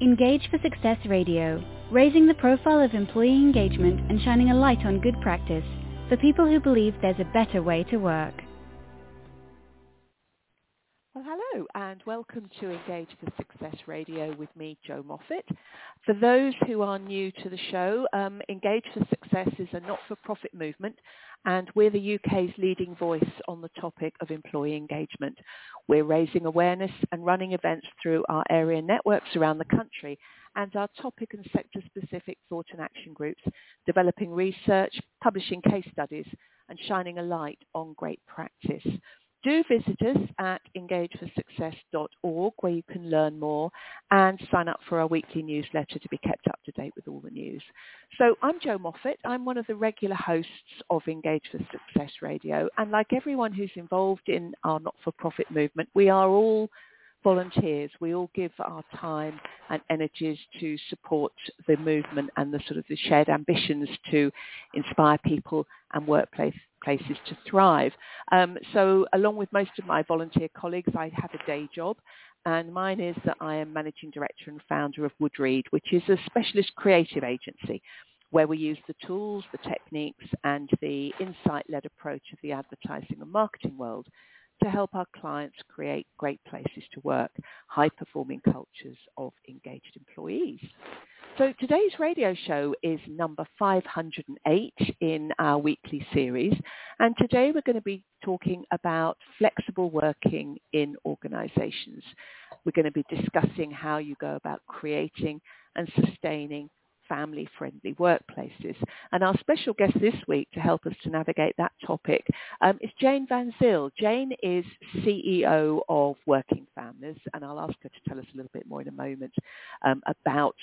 Engage for Success Radio, raising the profile of employee engagement and shining a light on good practice for people who believe there's a better way to work. Well, hello and welcome to Engage for Success Radio with me, Jo Moffatt. For those who are new to the show, um, Engage for Success is a not-for-profit movement and we're the UK's leading voice on the topic of employee engagement. We're raising awareness and running events through our area networks around the country and our topic and sector-specific thought and action groups, developing research, publishing case studies and shining a light on great practice do visit us at engageforsuccess.org where you can learn more and sign up for our weekly newsletter to be kept up to date with all the news. So I'm Jo Moffatt. I'm one of the regular hosts of Engage for Success Radio. And like everyone who's involved in our not-for-profit movement, we are all volunteers. We all give our time and energies to support the movement and the sort of the shared ambitions to inspire people and workplace places to thrive. Um, so along with most of my volunteer colleagues, I have a day job and mine is that I am managing director and founder of Woodreed, which is a specialist creative agency where we use the tools, the techniques and the insight-led approach of the advertising and marketing world to help our clients create great places to work, high-performing cultures of engaged employees. So today's radio show is number 508 in our weekly series. And today we're going to be talking about flexible working in organizations. We're going to be discussing how you go about creating and sustaining family-friendly workplaces. And our special guest this week to help us to navigate that topic um, is Jane Van Zyl. Jane is CEO of Working Families, and I'll ask her to tell us a little bit more in a moment um, about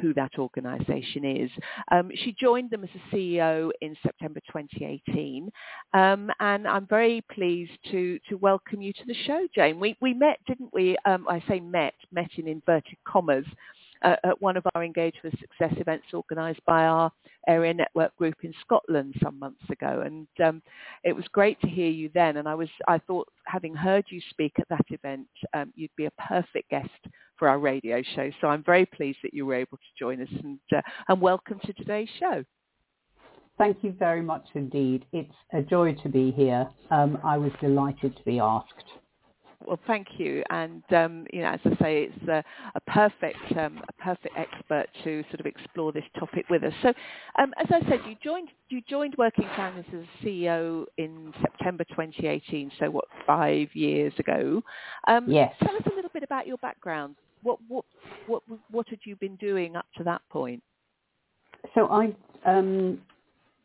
who that organisation is. Um, she joined them as a CEO in September 2018, um, and I'm very pleased to to welcome you to the show, Jane. We we met, didn't we? Um, I say met, met in inverted commas uh, at one of our Engage for Success events organised by our area network group in Scotland some months ago. And um, it was great to hear you then. And I was, I thought, having heard you speak at that event, um, you'd be a perfect guest for our radio show. So I'm very pleased that you were able to join us and, uh, and welcome to today's show. Thank you very much indeed. It's a joy to be here. Um, I was delighted to be asked. Well, thank you. And um, you know, as I say, it's a, a perfect, um, a perfect expert to sort of explore this topic with us. So, um, as I said, you joined you joined Working Families as CEO in September 2018. So, what five years ago? Um, yes. Tell us a little bit about your background. What what what what had you been doing up to that point? So I um,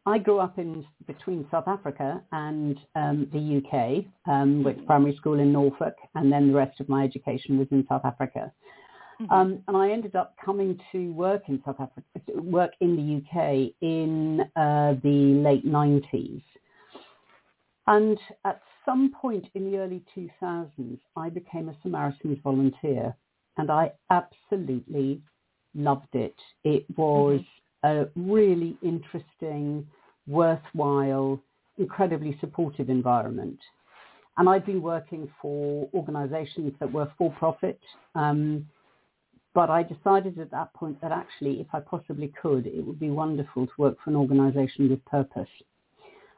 I grew up in between South Africa and um, the UK, um, went primary school in Norfolk, and then the rest of my education was in South Africa. Mm-hmm. Um, and I ended up coming to work in South Africa, work in the UK in uh, the late 90s. And at some point in the early 2000s, I became a Samaritans volunteer, and I absolutely loved it. It was mm-hmm. a really interesting worthwhile, incredibly supportive environment. And I'd been working for organizations that were for profit. Um, but I decided at that point that actually, if I possibly could, it would be wonderful to work for an organization with purpose.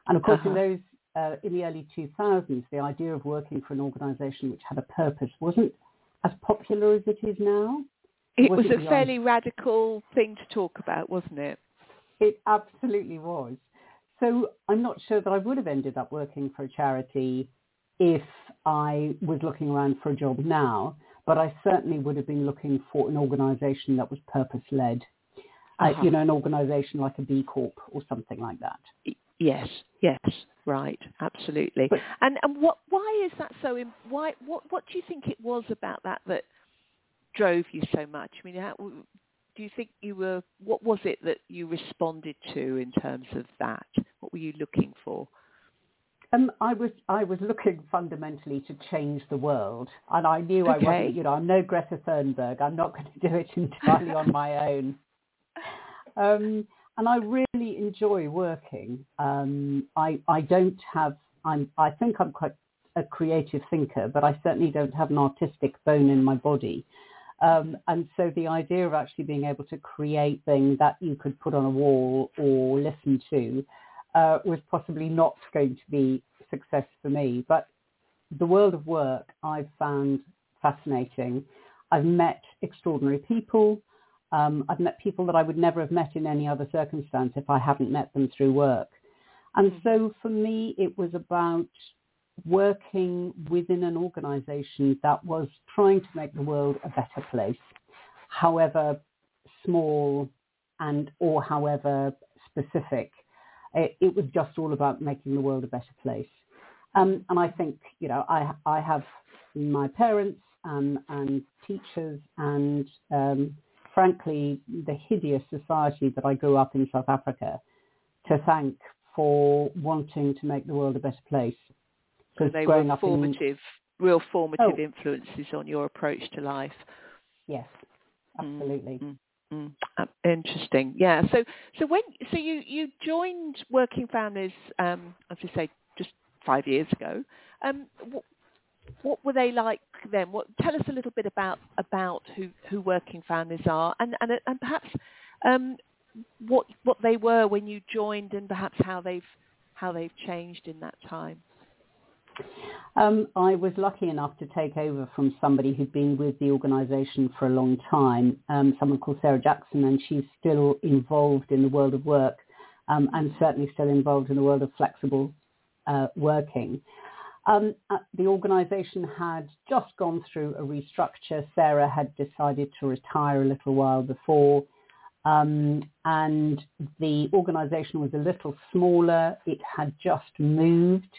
And of course, uh-huh. in those uh, in the early 2000s, the idea of working for an organization which had a purpose wasn't as popular as it is now. It was, was a fairly radical thing to talk about, wasn't it? It absolutely was. So I'm not sure that I would have ended up working for a charity if I was looking around for a job now, but I certainly would have been looking for an organisation that was purpose-led. Uh, uh-huh. Uh, you know, an organisation like a B Corp or something like that. Yes, yes, right, absolutely. But, and and what why is that so? Why what what do you think it was about that that drove you so much? I mean, how, do you think you were, what was it that you responded to in terms of that? What were you looking for? Um, I was I was looking fundamentally to change the world, and I knew okay. I wasn't. You know, I'm no Greta Thunberg. I'm not going to do it entirely on my own. Um, and I really enjoy working. Um, I I don't have. I'm. I think I'm quite a creative thinker, but I certainly don't have an artistic bone in my body. Um, and so the idea of actually being able to create things that you could put on a wall or listen to uh, was possibly not going to be success for me. But the world of work I've found fascinating. I've met extraordinary people. Um, I've met people that I would never have met in any other circumstance if I hadn't met them through work. And mm-hmm. so for me, it was about working within an organization that was trying to make the world a better place, however small and or however specific. It, it was just all about making the world a better place. Um, and I think, you know, I, I have my parents um, and teachers and, um, frankly, the hideous society that I grew up in South Africa to thank for wanting to make the world a better place. So they were formative, in... real formative oh. influences on your approach to life. Yes, absolutely. Mm, mm, mm. interesting. Yeah. So, so when, so you you joined Working Families, um, as you say, just five years ago. Um, what, what were they like then? What tell us a little bit about about who who Working Families are, and and and perhaps um, what what they were when you joined, and perhaps how they've how they've changed in that time. Um, I was lucky enough to take over from somebody who'd been with the organisation for a long time, um, someone called Sarah Jackson, and she's still involved in the world of work um, and certainly still involved in the world of flexible uh, working. Um, uh, the organisation had just gone through a restructure. Sarah had decided to retire a little while before. Um, and the organisation was a little smaller. It had just moved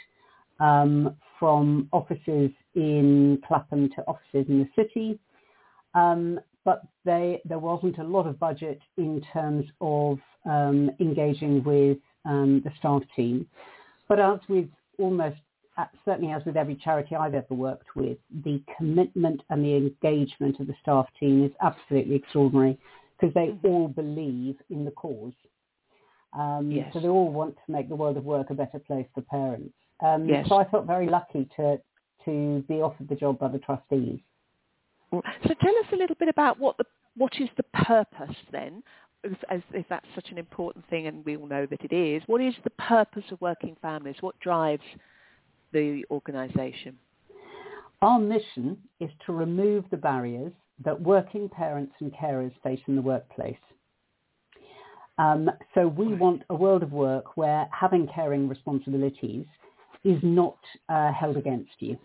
um, from offices in Clapham to offices in the city. Um, but they, there wasn't a lot of budget in terms of um, engaging with um, the staff team. But as with almost, uh, certainly as with every charity I've ever worked with, the commitment and the engagement of the staff team is absolutely extraordinary because they mm-hmm. all believe in the cause. Um, yes. So they all want to make the world of work a better place for parents. Um, yes. So I felt very lucky to to be offered the job by the trustees. So tell us a little bit about what the what is the purpose then, as, if that's such an important thing, and we all know that it is. What is the purpose of working families? What drives the organisation? Our mission is to remove the barriers that working parents and carers face in the workplace. Um, so we want a world of work where having caring responsibilities is not uh, held against you.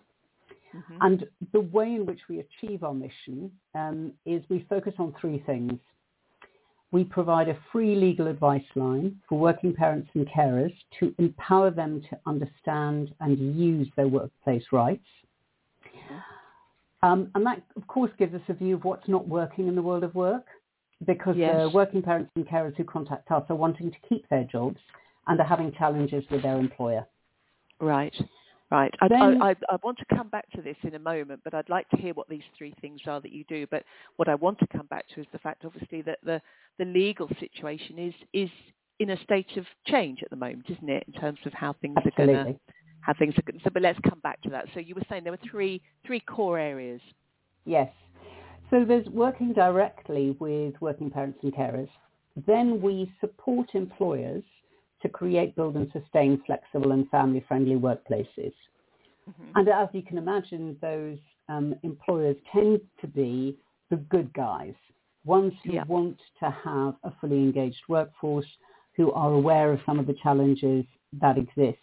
Mm-hmm. And the way in which we achieve our mission um, is we focus on three things. We provide a free legal advice line for working parents and carers to empower them to understand and use their workplace rights. Um, and that, of course, gives us a view of what's not working in the world of work because yes. the working parents and carers who contact us are wanting to keep their jobs and are having challenges with their employer. Right. Right. I, then, I, I, I, want to come back to this in a moment, but I'd like to hear what these three things are that you do. But what I want to come back to is the fact, obviously, that the, the legal situation is is in a state of change at the moment, isn't it, in terms of how things absolutely. are going to how things are going. So, but let's come back to that. So you were saying there were three three core areas. Yes. So there's working directly with working parents and carers. Then we support employers to create, build and sustain flexible and family-friendly workplaces. Mm-hmm. And as you can imagine, those um, employers tend to be the good guys, ones who yeah. want to have a fully engaged workforce, who are aware of some of the challenges that exist,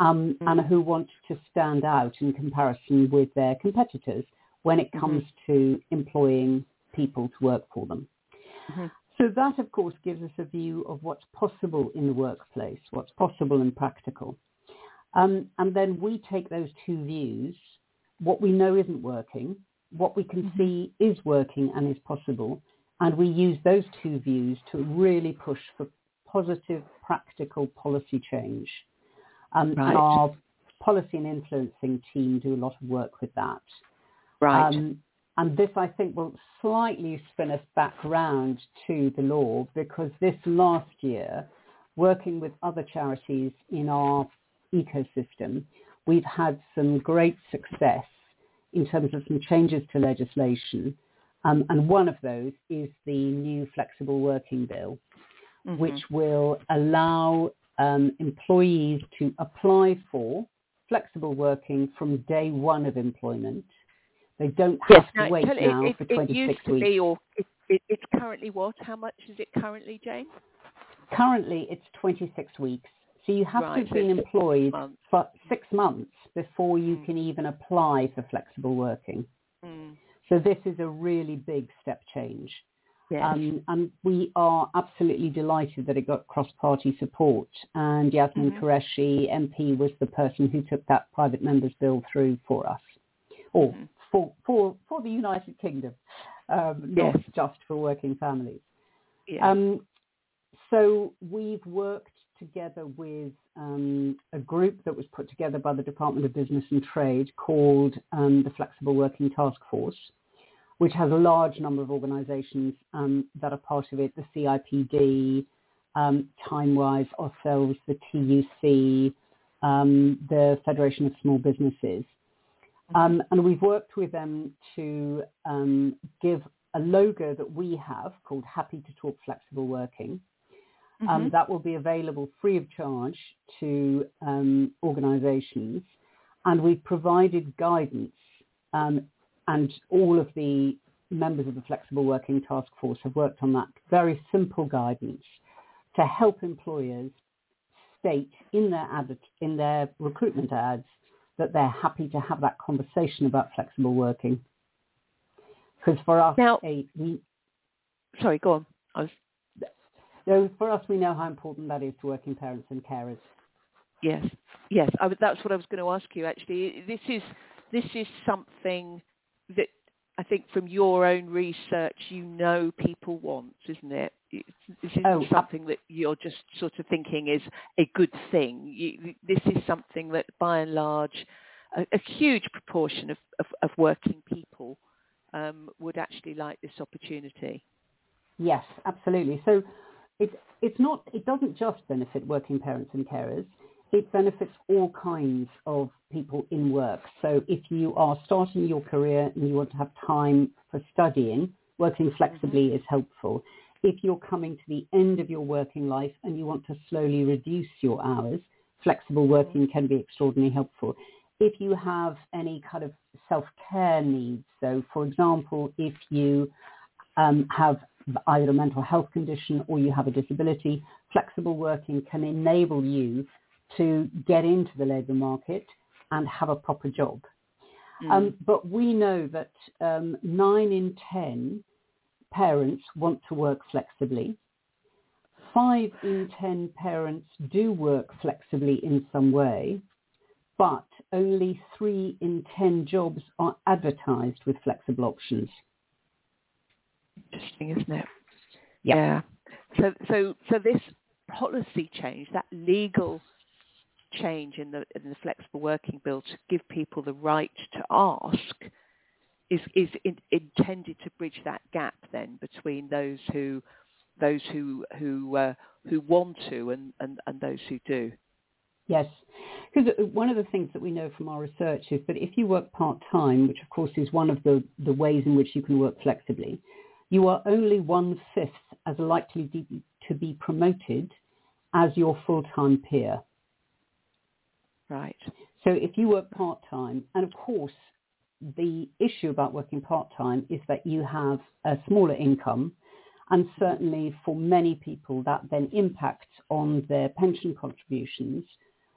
um, mm-hmm. and who want to stand out in comparison with their competitors when it comes mm-hmm. to employing people to work for them. Mm-hmm. So that, of course, gives us a view of what's possible in the workplace, what's possible and practical. Um, and then we take those two views, what we know isn't working, what we can mm-hmm. see is working and is possible, and we use those two views to really push for positive, practical policy change. Um, right. And our policy and influencing team do a lot of work with that. Right. Um, and this, I think, will slightly spin us back round to the law because this last year, working with other charities in our ecosystem, we've had some great success in terms of some changes to legislation Um, and one of those is the new flexible working bill, mm-hmm. which will allow um, employees to apply for flexible working from day one of employment. They don't have yes, to wait now it, for 26 it used to weeks. Be, or it, it, it's currently what? How much is it currently, Jane? Currently, it's 26 weeks. So you have right, to have been employed months. for six months before you mm. can even apply for flexible working. Mm. So this is a really big step change. Yes. Um, and we are absolutely delighted that it got cross-party support. And Yasmin mm-hmm. Qureshi, MP, was the person who took that private members bill through for us, or mm-hmm. For, for, for the United Kingdom, um, yes. not just for working families. Yes. Um, so we've worked together with um, a group that was put together by the Department of Business and Trade called um, the Flexible Working Task Force, which has a large number of organisations um, that are part of it, the CIPD, um, TimeWise, ourselves, the TUC, um, the Federation of Small Businesses. Um, and we've worked with them to give a logo that we have called Happy to Talk Flexible Working um, mm-hmm. Um, that will be available free of charge to um, organisations, and we've provided guidance, um, and all of the members of the Flexible Working Task Force have worked on that very simple guidance to help employers state in their ad, in their recruitment ads that they're happy to have that conversation about flexible working. Because for us, now, a, we, sorry, go on. I was so for us, we know how important that is to working parents and carers. Yes, yes, I, that's what I was going to ask you. Actually, this is this is something that I think from your own research, you know people want, isn't it? This isn't oh, something that you're just sort of thinking is a good thing. You, this is something that, by and large, a, a huge proportion of, of, of working people um, would actually like this opportunity. Yes, absolutely. So it, it's not, it doesn't just benefit working parents and carers. It benefits all kinds of people in work. So if you are starting your career and you want to have time for studying, working flexibly mm-hmm. is helpful. If you're coming to the end of your working life and you want to slowly reduce your hours, flexible mm-hmm. working can be extraordinarily helpful. If you have any kind of self-care needs, so for example, if you um, have either a mental health condition or you have a disability, flexible working can enable you to get into the labour market and have a proper job. Mm. Um, but we know that um, nine in ten parents want to work flexibly. Five in ten parents do work flexibly in some way, but only three in ten jobs are advertised with flexible options interesting, isn't it? Yeah. yeah. So, so, so this policy change, that legal change in the in the flexible working bill to give people the right to ask, is is in, intended to bridge that gap then between those who those who who uh, who want to and, and, and those who do. Yes, because one of the things that we know from our research is that if you work part-time, which of course is one of the, the ways in which you can work flexibly, you are only one-fifth as likely to be promoted as your full-time peer. Right. So if you work part-time, and of course, the issue about working part-time is that you have a smaller income, and certainly for many people that then impacts on their pension contributions,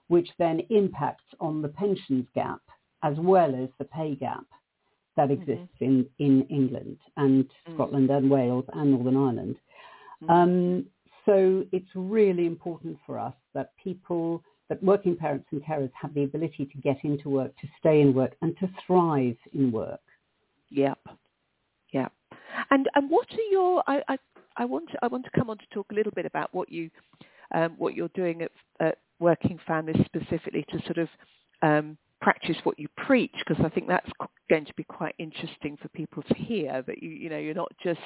which then impacts on the pensions gap as well as the pay gap that mm-hmm. exists mm-hmm. in, in England and mm-hmm. Scotland and Wales and Northern Ireland. Mm-hmm. Um, so it's really important for us that people, that working parents and carers have the ability to get into work, to stay in work and to thrive in work. Yep. Yep. And and what are your I, I, I want to I want to come on to talk a little bit about what you um, what you're doing at, at working families specifically to sort of um, practice what you preach because I think that's going to be quite interesting for people to hear that you you know you're not just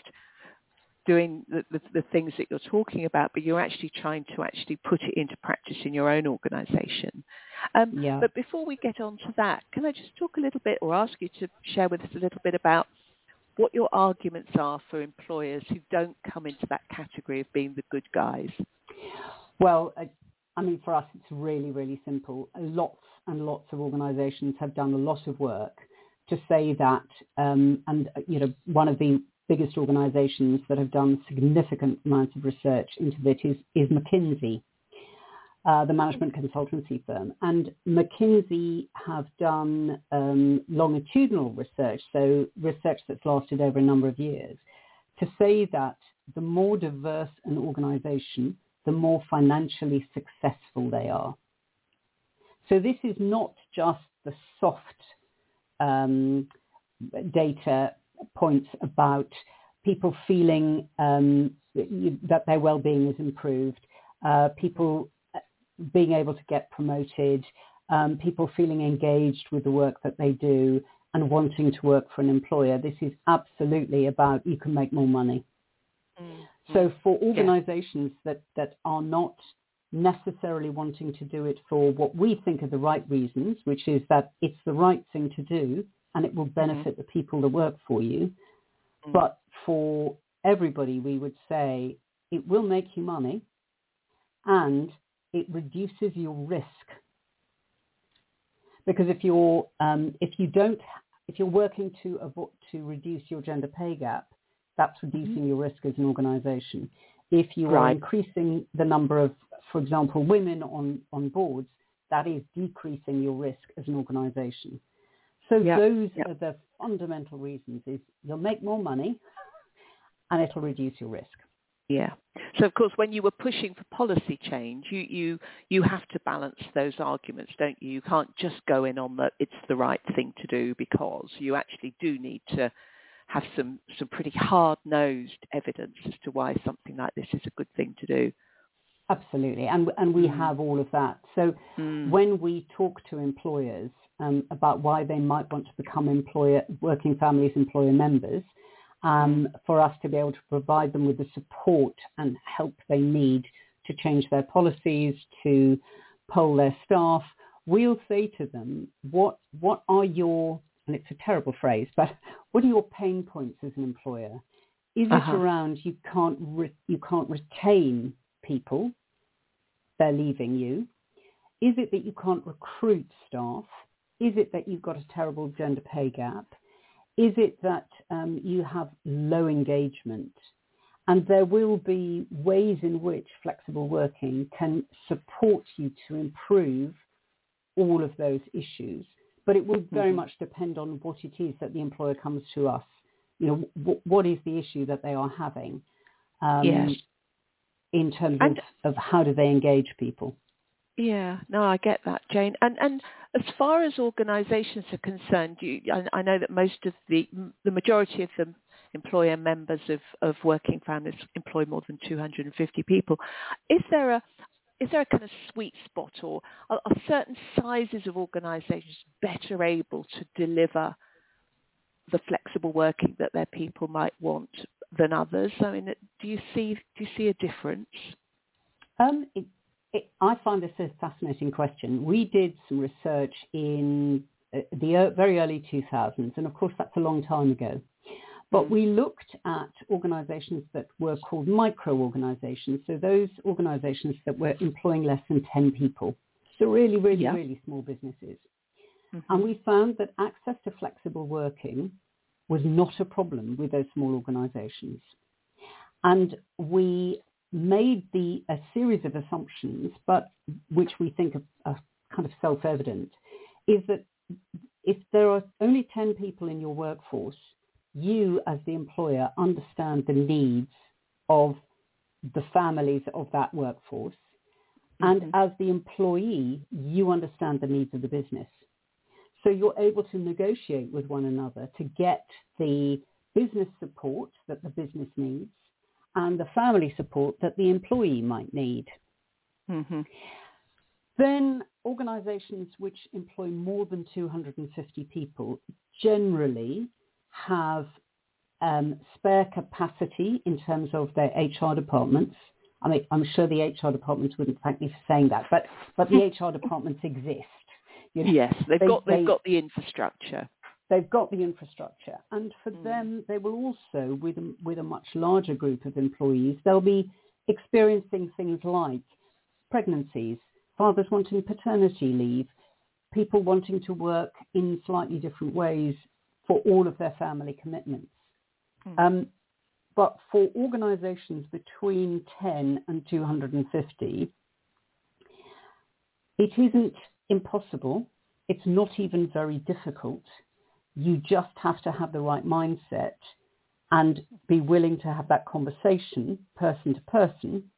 doing the, the, the, things that you're talking about, but you're actually trying to actually put it into practice in your own organisation. Um, yeah. But before we get on to that, can I just talk a little bit or ask you to share with us a little bit about what your arguments are for employers who don't come into that category of being the good guys. Well, I, I mean, for us, it's really, really simple. Lots and lots of organisations have done a lot of work to say that, um, and you know, one of the biggest organisations that have done significant amounts of research into this is, is McKinsey, uh, the management consultancy firm. And McKinsey have done um, longitudinal research, so research that's lasted over a number of years, to say that the more diverse an organisation, the more financially successful they are. So this is not just the soft um, data points about people feeling um, that their well-being is improved, uh, people uh, being able to get promoted, um, people feeling engaged with the work that they do and wanting to work for an employer. This is absolutely about you can make more money. Mm-hmm. So for organizations yeah. that, that are not necessarily wanting to do it for what we think are the right reasons, which is that it's the right thing to do and it will mm-hmm. benefit mm-hmm. the people that work for you. Mm-hmm. But for everybody, we would say it will make you money and it reduces your risk. Because if you're um, if you don't if you're working to avo- to reduce your gender pay gap, that's reducing mm-hmm. your risk as an organisation. If you right. are increasing the number of, for example, women on, on boards, that is decreasing your risk as an organisation. So yep. those yep. are the fundamental reasons is you'll make more money and it'll reduce your risk. Yeah. So of course, when you were pushing for policy change, you you you have to balance those arguments, don't you? You can't just go in on that it's the right thing to do because you actually do need to have some some pretty hard nosed evidence as to why something like this is a good thing to do. Absolutely, and and we mm. have all of that. So mm. when we talk to employers, um, about why they might want to become employer, working families employer members, um, for us to be able to provide them with the support and help they need to change their policies, to poll their staff. We'll say to them, what, what are your, and it's a terrible phrase, but what are your pain points as an employer? Is uh-huh. it around you can't, re- you can't retain people, they're leaving you? Is it that you can't recruit staff? Is it that you've got a terrible gender pay gap? Is it that um, you have low engagement? And there will be ways in which flexible working can support you to improve all of those issues. But it will very mm-hmm. much depend on what it is that the employer comes to us. You know, w- what is the issue that they are having um, yes. in terms of, of how do they engage people? Yeah, no, I get that, Jane. And and as far as organisations are concerned, you, I, I, know that most of the the majority of them employer members of, of working families employ more than 250 people. Is there a is there a kind of sweet spot, or are, are certain sizes of organisations better able to deliver the flexible working that their people might want than others? I mean, do you see do you see a difference? Um, it, it, I find this a fascinating question. We did some research in uh, the very early 2000s, and of course that's a long time ago. But mm. we looked at organizations that were called micro-organizations, so those organizations that were employing less than 10 people. So really, really, yeah. really small businesses. Mm-hmm. And we found that access to flexible working was not a problem with those small organizations. And we made the a series of assumptions, but which we think are, are kind of self-evident, is that if there are only 10 people in your workforce, you as the employer understand the needs of the families of that workforce. Mm-hmm. And as the employee, you understand the needs of the business. So you're able to negotiate with one another to get the business support that the business needs and the family support that the employee might need. Mm-hmm. Then organizations which employ more than 250 people generally have um, spare capacity in terms of their HR departments. I mean, I'm sure the HR departments wouldn't thank me for saying that, but, but the HR departments exist. You know, yes, they've they, got they've they, got the infrastructure. They've got the infrastructure, and for Mm. them, they will also, with a, with a much larger group of employees, they'll be experiencing things like pregnancies, fathers wanting paternity leave, people wanting to work in slightly different ways for all of their family commitments. Mm. Um, but for organizations between 10 and 250, it isn't impossible. It's not even very difficult. You just have to have the right mindset and be willing to have that conversation person to person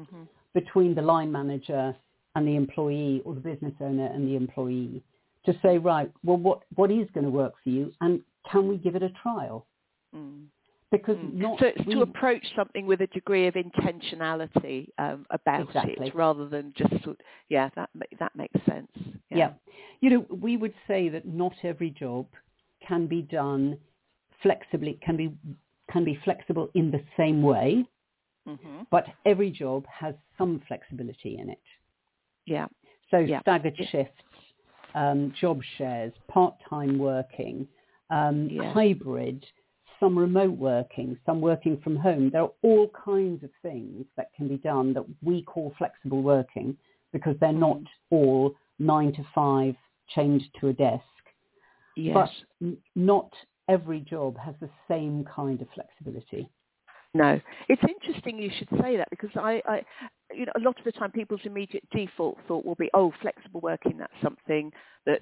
Mhm. between the line manager and the employee or the business owner and the employee to say, right, well, what, what is going to work for you and can we give it a trial? Mm. Because Mm. not so it's we- to approach something with a degree of intentionality um, about Exactly. it, rather than just sort. Yeah, that that makes sense. Yeah. You know, we would say that not every job can be done flexibly, can be can be flexible in the same way, hmm but every job has some flexibility in it. Yeah. So Yeah. staggered Yeah. shifts, um, job shares, part-time working, um, Yeah. hybrid, some remote working, some working from home. There are all kinds of things that can be done that we call flexible working because they're not Mm. all nine to five chained to a desk. Yes. But n- not every job has the same kind of flexibility. No, it's interesting you should say that because I, I, you know, a lot of the time people's immediate default thought will be, oh, flexible working, that's something that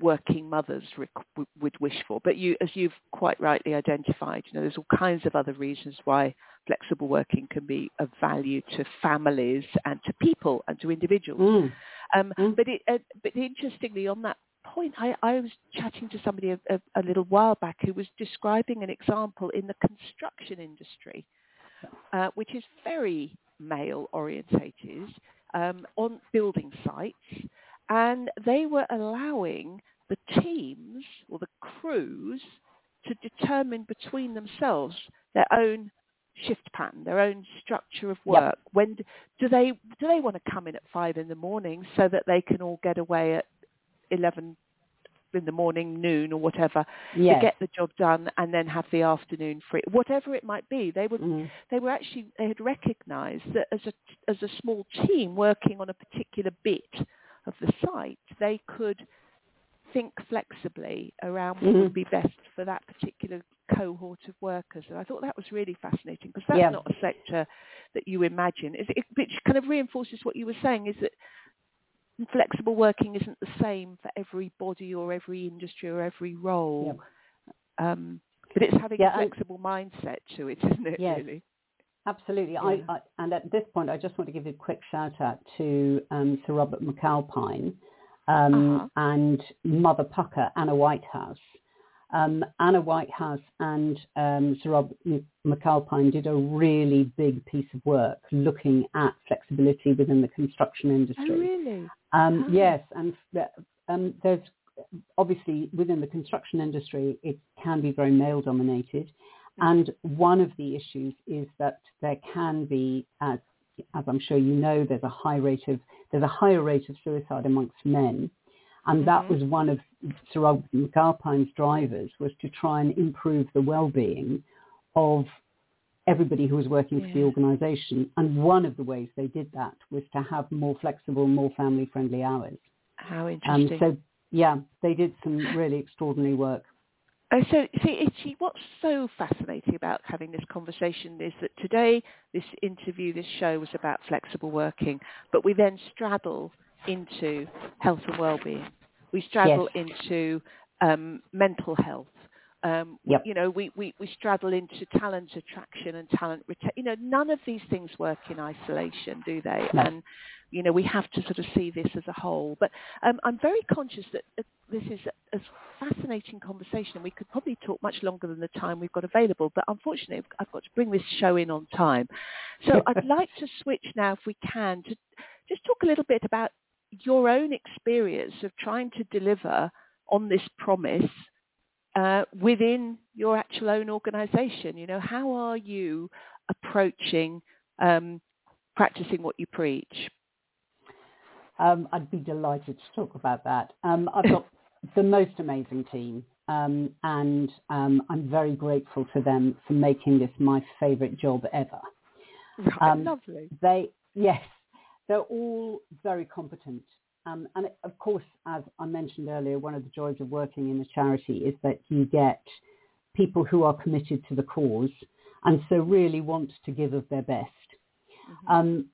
working mothers rec- would wish for. But you, as you've quite rightly identified, you know, there's all kinds of other reasons why flexible working can be of value to families and to people and to individuals. Mm. Um, Mm. But it, uh, but interestingly, on that point, I, I was chatting to somebody a, a, a little while back who was describing an example in the construction industry, uh, which is very male orientated um, on building sites, and they were allowing the teams or the crews to determine between themselves their own shift pattern, their own structure of Yep. work. When d- do they do they want to come in at five in the morning so that they can all get away at eleven in the morning, noon or whatever, Yes. to get the job done and then have the afternoon free, whatever it might be. They were Mm. they were actually they had recognised that as a as a small team working on a particular bit of the site, they could think flexibly around what would be best for that particular cohort of workers. And I thought that was really fascinating because that's Yeah. not a sector that you imagine. It, it, which kind of reinforces what you were saying is that flexible working isn't the same for every body or every industry or every role. Um, but it's having Yeah, a flexible mindset to it, isn't it? Yes. Really. Absolutely. Yeah. I, I, and at this point, I just want to give a quick shout out to um, Sir Robert McAlpine um, Uh-huh. and Mother Pucker, Anna Whitehouse. Um, Anna Whitehouse and um, Sir Robert McAlpine did a really big piece of work looking at flexibility within the construction industry. Oh, really? Um, Ah. Yes, and um, there's obviously within the construction industry, it can be very male dominated. And one of the issues is that there can be, as, as I'm sure you know, there's a high rate of there's a higher rate of suicide amongst men, and that Mhm. was one of Sir Robert McAlpine's drivers was to try and improve the well-being of everybody who was working for the organisation. And one of the ways they did that was to have more flexible, more family-friendly hours. How Um, interesting. so yeah, they did some really extraordinary work. Uh, so, see, Itchy, what's so fascinating about having this conversation is that today, this interview, this show was about flexible working, but we then straddle into health and well-being. We straddle into um, mental health. Um, Yep. You know, we, we, we straddle into talent attraction and talent retention. You know, none of these things work in isolation, do they? No. And you know, we have to sort of see this as a whole. But um, I'm very conscious that uh, this is a, a fascinating conversation. We could probably talk much longer than the time we've got available, but unfortunately, I've got to bring this show in on time. So I'd like to switch now, if we can, to just talk a little bit about your own experience of trying to deliver on this promise uh, within your actual own organisation. You know, how are you approaching um, practicing what you preach? Um, I'd be delighted to talk about that. Um, I've got the most amazing team. um, and um, I'm very grateful to them for making this my favourite job ever. Right, Um, lovely. They, yes, they're all very competent. Um, and of course, as I mentioned earlier, one of the joys of working in a charity is that you get people who are committed to the cause and so really want to give of their best. Mhm. Um,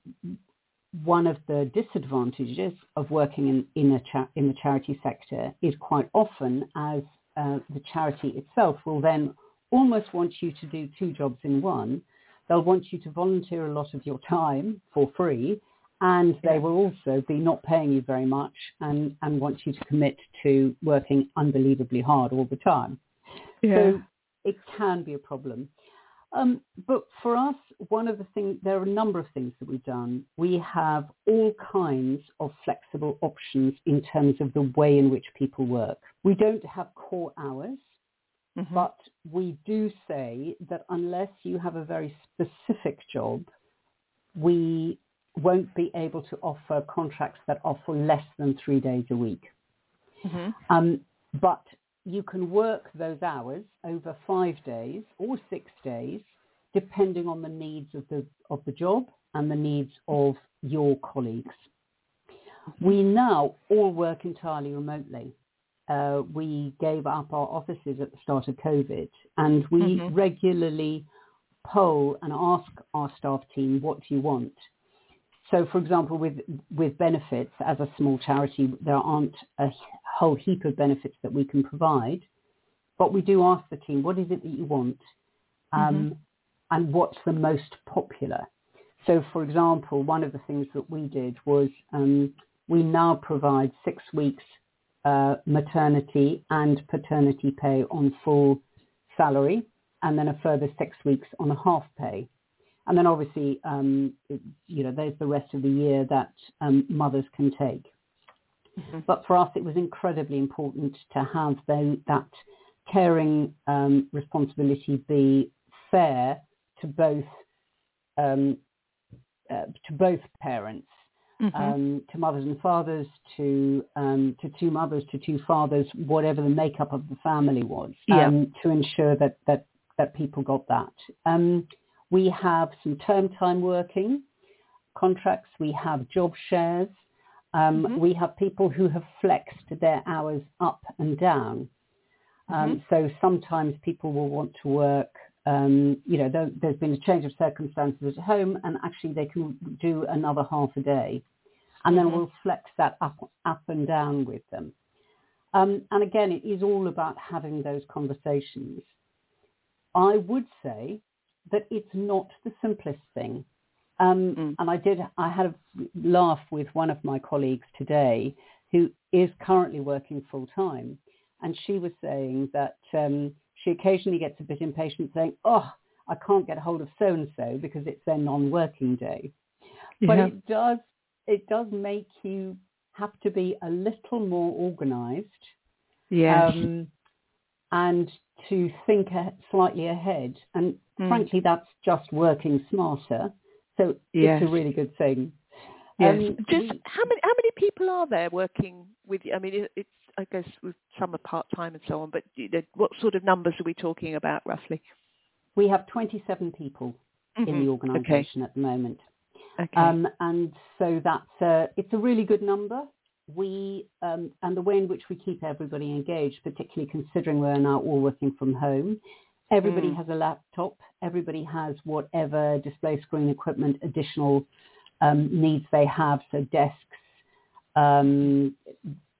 one of the disadvantages of working in, in, a cha- in the charity sector is quite often as uh, the charity itself will then almost want you to do two jobs in one. They'll want you to volunteer a lot of your time for free and they will also be not paying you very much and, and want you to commit to working unbelievably hard all the time. So it can be a problem. Um, but for us, one of the things, there are a number of things that we've done. We have all kinds of flexible options in terms of the way in which people work. We don't have core hours, Mhm. but we do say that unless you have a very specific job, we won't be able to offer contracts that offer less than three days a week. Mhm. Um, but you can work those hours over five days or six days, depending on the needs of the of the job and the needs of your colleagues. We now all work entirely remotely. Uh, we gave up our offices at the start of COVID, and we Mhm. regularly poll and ask our staff team, "What do you want?" So, for example, with with benefits, as a small charity, there aren't a whole heap of benefits that we can provide, but we do ask the team, "What is it that you want?" Um, And what's the most popular? So, for example, one of the things that we did was um, we now provide six weeks uh, maternity and paternity pay on full salary, and then a further six weeks on a half pay. And then obviously, um, it- you know, there's the rest of the year that um, mothers can take. Mhm. But for us, it was incredibly important to have tho- that caring um, responsibility be fair to both um, uh, to both parents, Mhm. um, to mothers and fathers, to um, to two mothers, to two fathers, whatever the makeup of the family was, Yeah. um, to ensure that that that people got that. We have some term time working contracts. We have job shares. Um, Mhm. We have people who have flexed their hours up and down. Um, So sometimes people will want to work. Um, you know, there, there's been a change of circumstances at home, and actually they can do another half a day, and then Mhm. we'll flex that up, up and down with them. Um, and again, it is all about having those conversations. I would say that it's not the simplest thing. Um, Mm. And I did, I had a laugh with one of my colleagues today who is currently working full time. And she was saying that um, she occasionally gets a bit impatient saying, oh, I can't get hold of so-and-so because it's their non-working day. But Yeah. it does, it does make you have to be a little more organized Yes. um, and to think a- slightly ahead. And Mm. frankly, that's just working smarter. So Yes. it's a really good thing. Yes. Um, Just how many how many people are there working with you? I mean, it, it's I guess with some are part time and so on, but you know, what sort of numbers are we talking about roughly? we have 27 people in Mhm. the organisation at the moment. Okay. okay. Um, and so that's a, it's a really good number. We um, and the way in which we keep everybody engaged, particularly considering we're now all working from home. Everybody Mm. has a laptop. Everybody has whatever display screen equipment, additional um, needs they have. So desks, um,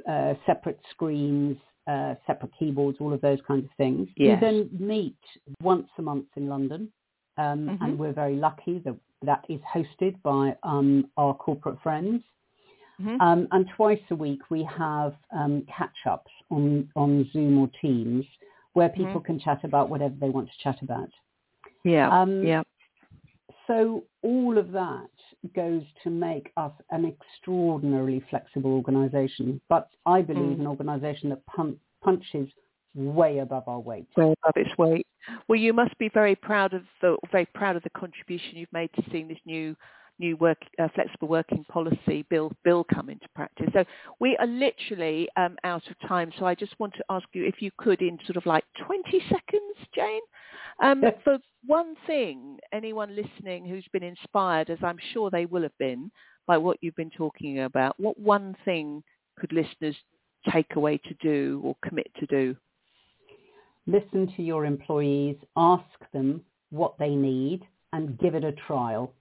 uh, separate screens, uh, separate keyboards, all of those kinds of things. Yes. We then meet once a month in London, um, Mhm. and we're very lucky that that is hosted by um, our corporate friends. Mhm. Um, and twice a week we have um, catch-ups on, on Zoom or Teams where people Mhm. can chat about whatever they want to chat about. yeah. um, yeah. So all of that goes to make us an extraordinarily flexible organisation, but I believe Mm. an organisation that pun- punches way above our weight. Way above its weight. Well, you must be very proud of the very proud of the contribution you've made to seeing this new new work, uh, flexible working policy bill bill come into practice. So we are literally um, out of time. So I just want to ask you if you could, in sort of like 20 seconds, Jane, um, for one thing, anyone listening who's been inspired, as I'm sure they will have been, by what you've been talking about, what one thing could listeners take away to do or commit to do? Listen to your employees, ask them what they need, and give it a trial.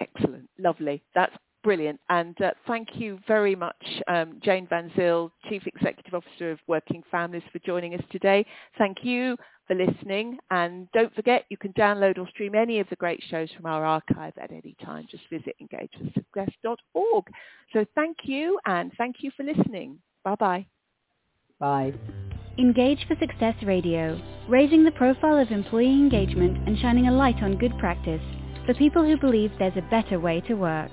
Excellent. Lovely. That's brilliant. And uh, thank you very much, um, Jane Van Zyl, Chief Executive Officer of Working Families, for joining us today. Thank you for listening. And don't forget, you can download or stream any of the great shows from our archive at any time. Just visit engageforsuccess.org. So thank you, and thank you for listening. Bye-bye. Bye. Engage for Success Radio, raising the profile of employee engagement and shining a light on good practice for people who believe there's a better way to work.